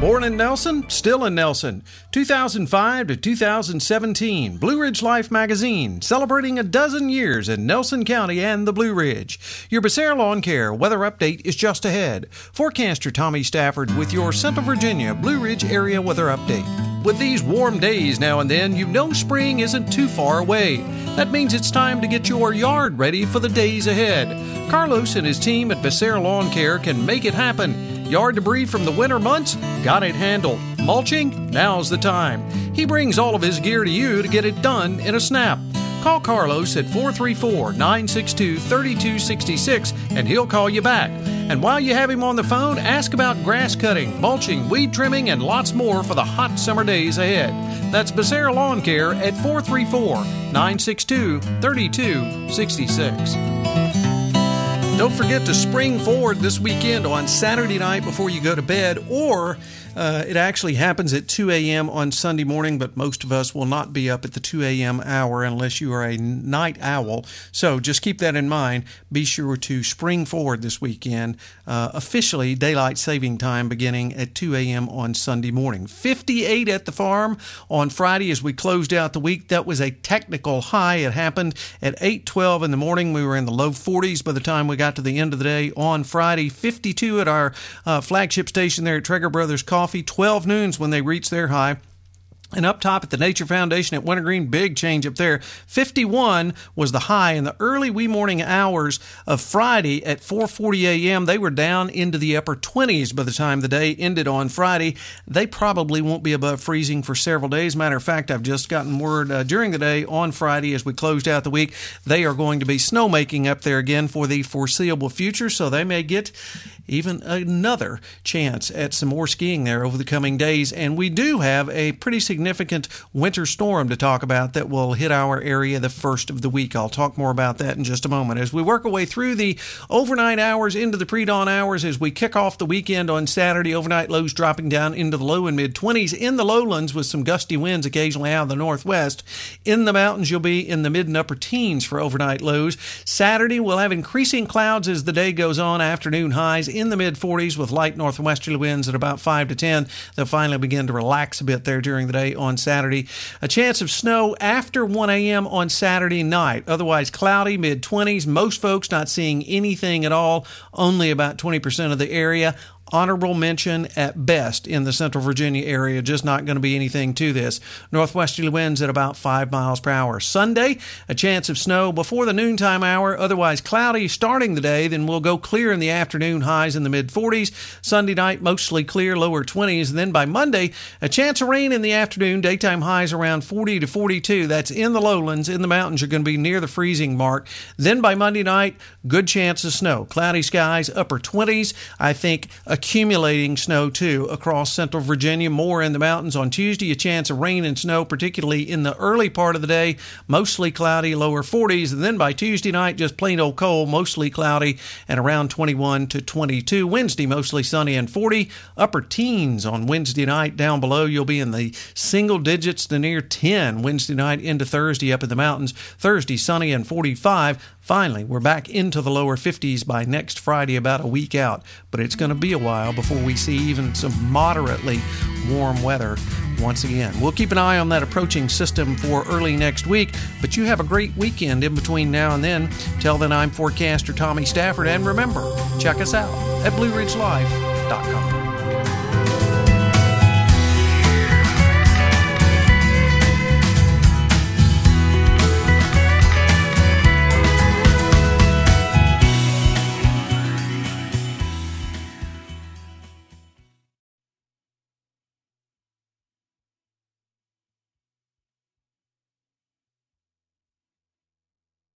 Born in Nelson, still in Nelson. 2005 to 2017, Blue Ridge Life magazine, celebrating a dozen years in Nelson County and the Blue Ridge. Your Becerra Lawn Care weather update is just ahead. Forecaster Tommy Stafford with your Central Virginia Blue Ridge area weather update. With these warm days now and then, you know spring isn't too far away. That means it's time to get your yard ready for the days ahead. Carlos and his team at Becerra Lawn Care can make it happen. Yard debris from the winter months? Got it handled. Mulching? Now's the time. He brings all of his gear to you to get it done in a snap. Call Carlos at 434 962 3266 and he'll call you back. And while you have him on the phone, ask about grass cutting, mulching, weed trimming, and lots more for the hot summer days ahead. That's Becerra Lawn Care at 434 962 3266. Don't forget to spring forward this weekend on Saturday night before you go to bed, or uh, it actually happens at 2 a.m. on Sunday morning, but most of us will not be up at the 2 a.m. hour unless you are a night owl. So just keep that in mind. Be sure to spring forward this weekend. Uh, officially, daylight saving time beginning at 2 a.m. on Sunday morning. 58 at the farm on Friday as we closed out the week. That was a technical high. It happened at 8:12 in the morning. We were in the low 40s by the time we got to the end of the day on Friday. 52 at our uh, flagship station there at Trager Brothers Coffee coffee, 12 noons when they reach their high. And up top at the Nature Foundation at Wintergreen, big change up there. 51 was the high in the early wee morning hours of Friday at 4:40 a.m. They were down into the upper 20s by the time the day ended on Friday. They probably won't be above freezing for several days. Matter of fact, I've just gotten word uh, during the day on Friday as we closed out the week, they are going to be snowmaking up there again for the foreseeable future. So they may get even another chance at some more skiing there over the coming days. And we do have a pretty significant winter storm to talk about that will hit our area the first of the week. I'll talk more about that in just a moment. As we work our way through the overnight hours into the pre dawn hours, as we kick off the weekend on Saturday, overnight lows dropping down into the low and mid 20s in the lowlands with some gusty winds occasionally out of the northwest. In the mountains, you'll be in the mid and upper teens for overnight lows. Saturday, we'll have increasing clouds as the day goes on, afternoon highs in the mid 40s with light northwesterly winds at about 5 to 10. They'll finally begin to relax a bit there during the day on Saturday. A chance of snow after 1 a.m. on Saturday night. Otherwise, cloudy, mid 20s. Most folks not seeing anything at all, only about 20% of the area honorable mention at best in the central Virginia area, just not going to be anything to this. Northwesterly winds at about 5 miles per hour. Sunday, a chance of snow before the noontime hour, otherwise cloudy starting the day, then we'll go clear in the afternoon, highs in the mid 40s. Sunday night, mostly clear, lower 20s. And then by Monday, a chance of rain in the afternoon, daytime highs around 40 to 42. That's in the lowlands. In the mountains, you're going to be near the freezing mark. Then by Monday night, good chance of snow. Cloudy skies, upper 20s. I think accumulating snow too across central Virginia, more in the mountains. On Tuesday, a chance of rain and snow, particularly in the early part of the day, mostly cloudy, lower 40s. And then by Tuesday night, just plain old cold, mostly cloudy, and around 21 to 22. Wednesday, mostly sunny and 40. Upper teens on Wednesday night. Down below, you'll be in the single digits to near 10 Wednesday night into Thursday up in the mountains. Thursday, sunny and 45. Finally, we're back into the lower 50s by next Friday, about a week out, but it's going to be a while before we see even some moderately warm weather once again. We'll keep an eye on that approaching system for early next week, but you have a great weekend in between now and then. Till then, I'm forecaster Tommy Stafford, and remember, check us out at BlueRidgeLife.com.